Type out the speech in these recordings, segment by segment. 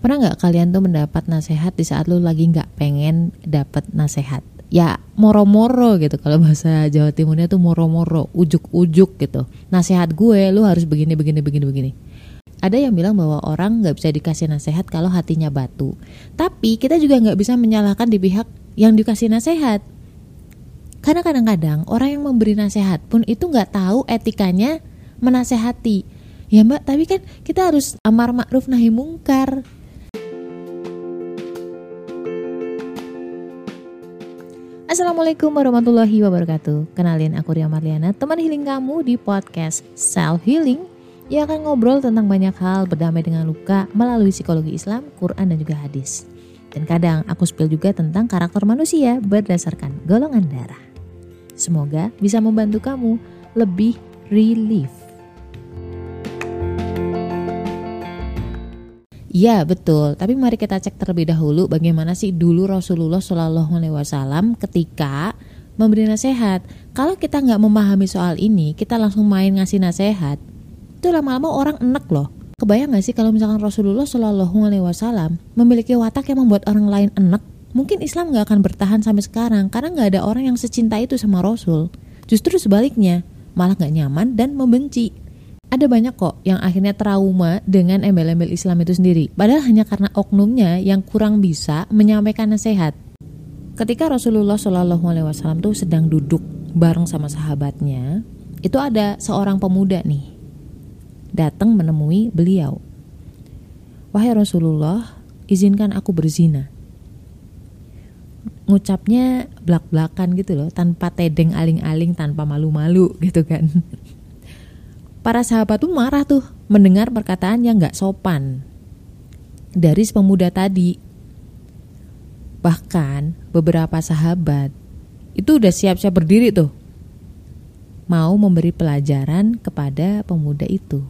Pernah nggak kalian tuh mendapat nasihat di saat lu lagi nggak pengen dapat nasihat? Ya moro-moro gitu kalau bahasa Jawa Timurnya tuh moro-moro, ujuk-ujuk gitu. Nasihat gue lu harus begini begini begini begini. Ada yang bilang bahwa orang nggak bisa dikasih nasihat kalau hatinya batu. Tapi kita juga nggak bisa menyalahkan di pihak yang dikasih nasihat. Karena kadang-kadang orang yang memberi nasihat pun itu nggak tahu etikanya menasehati. Ya mbak, tapi kan kita harus amar ma'ruf nahi mungkar. Assalamualaikum warahmatullahi wabarakatuh. Kenalin aku Ria Marliana Teman healing kamu di podcast Self Healing Yang akan ngobrol tentang banyak hal Berdamai dengan luka Melalui psikologi Islam, Quran dan juga hadis. Dan kadang aku spill juga tentang karakter manusia Berdasarkan golongan darah. Semoga bisa membantu kamu Lebih relief Iya betul, tapi mari kita cek terlebih dahulu bagaimana sih dulu Rasulullah Shallallahu Alaihi Wasallam ketika memberi nasihat. Kalau kita nggak memahami soal ini, kita langsung main ngasih nasihat, itu lama-lama orang enek loh. Kebayang nggak sih kalau misalkan Rasulullah Shallallahu Alaihi Wasallam memiliki watak yang membuat orang lain enek, mungkin Islam nggak akan bertahan sampai sekarang karena nggak ada orang yang secinta itu sama Rasul. Justru sebaliknya, malah nggak nyaman dan membenci ada banyak kok yang akhirnya trauma dengan embel-embel Islam itu sendiri. Padahal hanya karena oknumnya yang kurang bisa menyampaikan nasihat. Ketika Rasulullah Shallallahu Alaihi Wasallam tuh sedang duduk bareng sama sahabatnya, itu ada seorang pemuda nih datang menemui beliau. Wahai Rasulullah, izinkan aku berzina. Ngucapnya belak-belakan gitu loh, tanpa tedeng aling-aling, tanpa malu-malu gitu kan. Para sahabat tuh marah tuh mendengar perkataan yang gak sopan dari pemuda tadi. Bahkan beberapa sahabat itu udah siap-siap berdiri tuh mau memberi pelajaran kepada pemuda itu.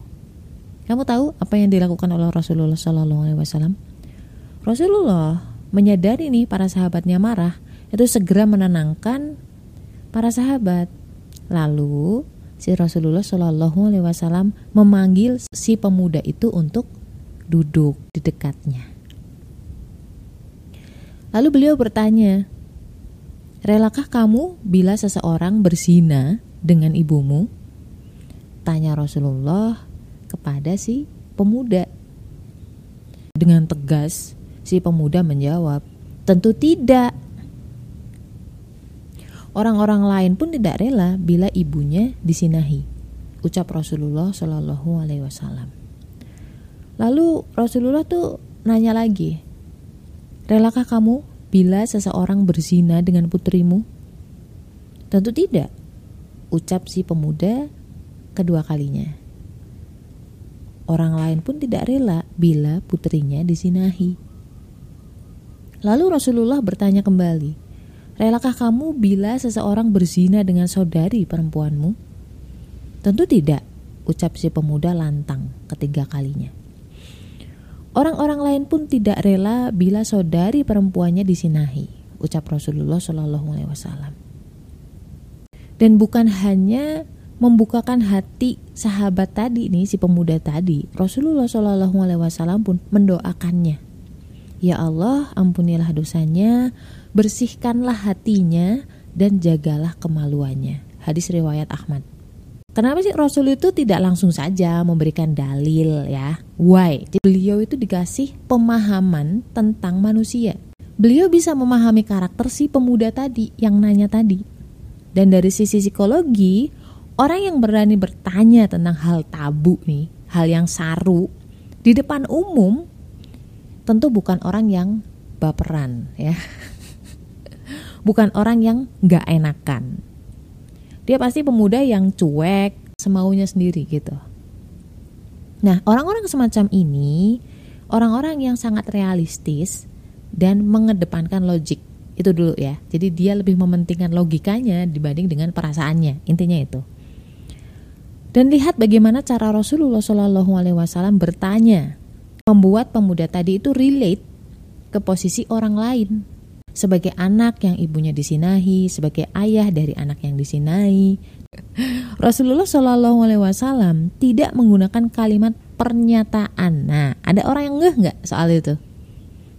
Kamu tahu apa yang dilakukan oleh Rasulullah Shallallahu Alaihi Wasallam? Rasulullah menyadari nih para sahabatnya marah, itu segera menenangkan para sahabat. Lalu si Rasulullah Shallallahu Alaihi Wasallam memanggil si pemuda itu untuk duduk di dekatnya. Lalu beliau bertanya, relakah kamu bila seseorang berzina dengan ibumu? Tanya Rasulullah kepada si pemuda. Dengan tegas, si pemuda menjawab, tentu tidak. Orang-orang lain pun tidak rela bila ibunya disinahi. Ucap Rasulullah Shallallahu Alaihi Wasallam. Lalu Rasulullah tuh nanya lagi, relakah kamu bila seseorang berzina dengan putrimu? Tentu tidak, ucap si pemuda kedua kalinya. Orang lain pun tidak rela bila putrinya disinahi. Lalu Rasulullah bertanya kembali, Relakah kamu bila seseorang berzina dengan saudari perempuanmu? Tentu tidak, ucap si pemuda lantang ketiga kalinya. Orang-orang lain pun tidak rela bila saudari perempuannya disinahi, ucap Rasulullah Shallallahu Alaihi Wasallam. Dan bukan hanya membukakan hati sahabat tadi nih si pemuda tadi, Rasulullah Shallallahu Alaihi Wasallam pun mendoakannya. Ya Allah, ampunilah dosanya, bersihkanlah hatinya dan jagalah kemaluannya. Hadis riwayat Ahmad. Kenapa sih Rasul itu tidak langsung saja memberikan dalil ya? Why? Jadi beliau itu dikasih pemahaman tentang manusia. Beliau bisa memahami karakter si pemuda tadi yang nanya tadi. Dan dari sisi psikologi, orang yang berani bertanya tentang hal tabu nih, hal yang saru di depan umum tentu bukan orang yang baperan ya bukan orang yang nggak enakan. Dia pasti pemuda yang cuek, semaunya sendiri gitu. Nah, orang-orang semacam ini, orang-orang yang sangat realistis dan mengedepankan logik. Itu dulu ya. Jadi dia lebih mementingkan logikanya dibanding dengan perasaannya. Intinya itu. Dan lihat bagaimana cara Rasulullah Shallallahu Alaihi Wasallam bertanya, membuat pemuda tadi itu relate ke posisi orang lain sebagai anak yang ibunya disinahi, sebagai ayah dari anak yang disinahi. Rasulullah Shallallahu Alaihi Wasallam tidak menggunakan kalimat pernyataan. Nah, ada orang yang ngeh nggak soal itu?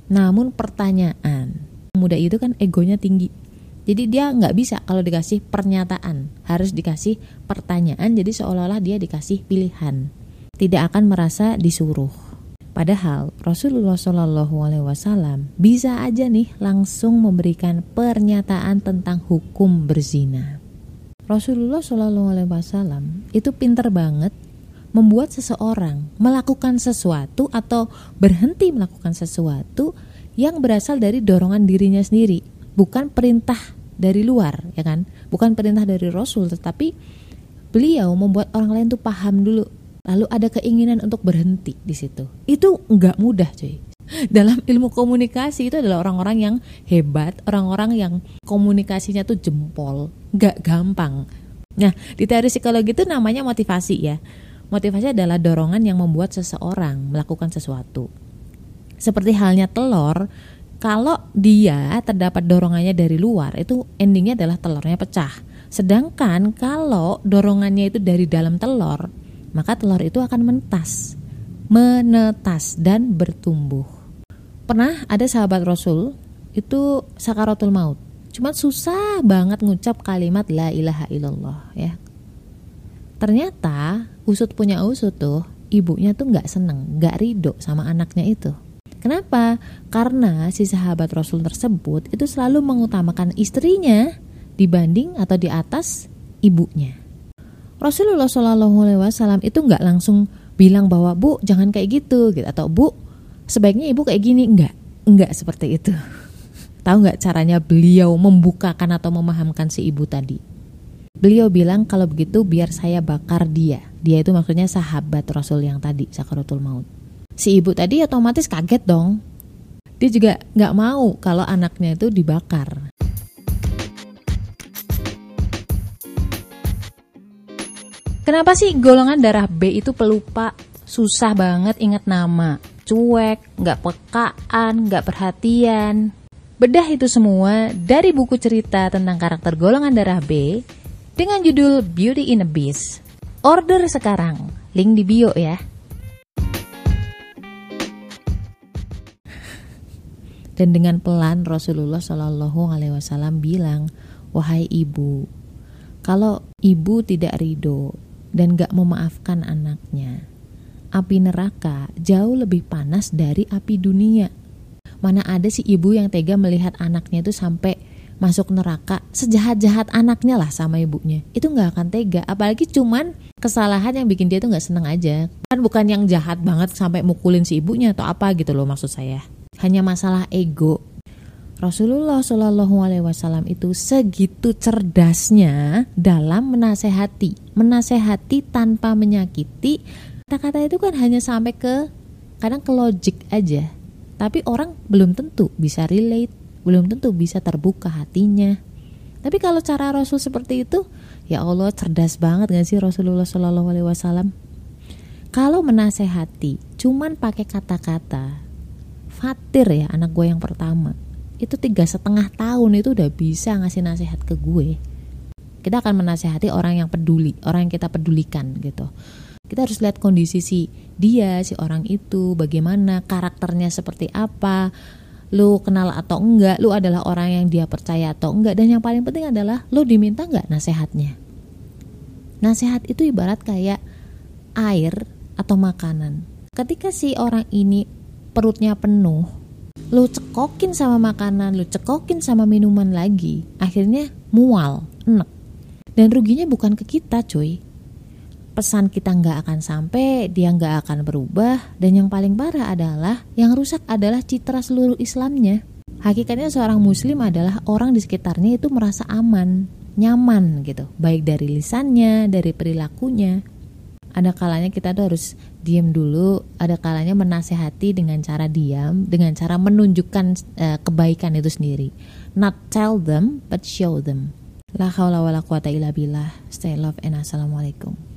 Namun pertanyaan. Muda itu kan egonya tinggi. Jadi dia nggak bisa kalau dikasih pernyataan, harus dikasih pertanyaan. Jadi seolah-olah dia dikasih pilihan, tidak akan merasa disuruh. Padahal Rasulullah Shallallahu Alaihi Wasallam bisa aja nih langsung memberikan pernyataan tentang hukum berzina. Rasulullah Shallallahu Alaihi Wasallam itu pinter banget membuat seseorang melakukan sesuatu atau berhenti melakukan sesuatu yang berasal dari dorongan dirinya sendiri, bukan perintah dari luar, ya kan? Bukan perintah dari Rasul, tetapi beliau membuat orang lain tuh paham dulu lalu ada keinginan untuk berhenti di situ. Itu nggak mudah, cuy. Dalam ilmu komunikasi itu adalah orang-orang yang hebat, orang-orang yang komunikasinya tuh jempol, nggak gampang. Nah, di teori psikologi itu namanya motivasi ya. Motivasi adalah dorongan yang membuat seseorang melakukan sesuatu. Seperti halnya telur, kalau dia terdapat dorongannya dari luar, itu endingnya adalah telurnya pecah. Sedangkan kalau dorongannya itu dari dalam telur, maka telur itu akan menetas, menetas dan bertumbuh. Pernah ada sahabat Rasul itu sakaratul maut. Cuma susah banget ngucap kalimat la ilaha illallah ya. Ternyata usut punya usut tuh ibunya tuh nggak seneng, nggak ridho sama anaknya itu. Kenapa? Karena si sahabat Rasul tersebut itu selalu mengutamakan istrinya dibanding atau di atas ibunya. Rasulullah Shallallahu Alaihi Wasallam itu nggak langsung bilang bahwa bu jangan kayak gitu gitu. Atau bu sebaiknya ibu kayak gini. Nggak nggak seperti itu. Tahu nggak caranya beliau membukakan atau memahamkan si ibu tadi? Beliau bilang kalau begitu biar saya bakar dia. Dia itu maksudnya sahabat Rasul yang tadi sakaratul maut. Si ibu tadi otomatis kaget dong. Dia juga nggak mau kalau anaknya itu dibakar Kenapa sih golongan darah B itu pelupa, susah banget ingat nama, cuek, nggak pekaan, nggak perhatian. Bedah itu semua dari buku cerita tentang karakter golongan darah B dengan judul Beauty in a Beast. Order sekarang, link di bio ya. Dan dengan pelan Rasulullah Shallallahu Alaihi Wasallam bilang, wahai ibu, kalau ibu tidak ridho dan gak memaafkan anaknya. Api neraka jauh lebih panas dari api dunia. Mana ada si ibu yang tega melihat anaknya itu sampai masuk neraka? Sejahat-jahat anaknya lah sama ibunya. Itu nggak akan tega. Apalagi cuman kesalahan yang bikin dia tuh nggak seneng aja. Kan bukan yang jahat banget sampai mukulin si ibunya atau apa gitu loh maksud saya. Hanya masalah ego Rasulullah Shallallahu Alaihi Wasallam itu segitu cerdasnya dalam menasehati, menasehati tanpa menyakiti. Kata-kata itu kan hanya sampai ke kadang ke logik aja, tapi orang belum tentu bisa relate, belum tentu bisa terbuka hatinya. Tapi kalau cara Rasul seperti itu, ya Allah cerdas banget gak sih Rasulullah Shallallahu Alaihi Wasallam? Kalau menasehati, cuman pakai kata-kata, Fatir ya anak gue yang pertama itu tiga setengah tahun itu udah bisa ngasih nasihat ke gue. Kita akan menasehati orang yang peduli orang yang kita pedulikan gitu. Kita harus lihat kondisi si dia si orang itu bagaimana karakternya seperti apa lu kenal atau enggak lu adalah orang yang dia percaya atau enggak dan yang paling penting adalah lu diminta enggak nasehatnya nasihat itu ibarat kayak air atau makanan. Ketika si orang ini perutnya penuh lu cekokin sama makanan, lu cekokin sama minuman lagi, akhirnya mual, enek. Dan ruginya bukan ke kita, cuy. Pesan kita nggak akan sampai, dia nggak akan berubah, dan yang paling parah adalah yang rusak adalah citra seluruh Islamnya. Hakikatnya seorang Muslim adalah orang di sekitarnya itu merasa aman, nyaman gitu, baik dari lisannya, dari perilakunya ada kalanya kita tuh harus diam dulu ada kalanya menasehati dengan cara diam dengan cara menunjukkan uh, kebaikan itu sendiri. Not tell them but show them. La haula wala quwata illa billah. Stay love and assalamualaikum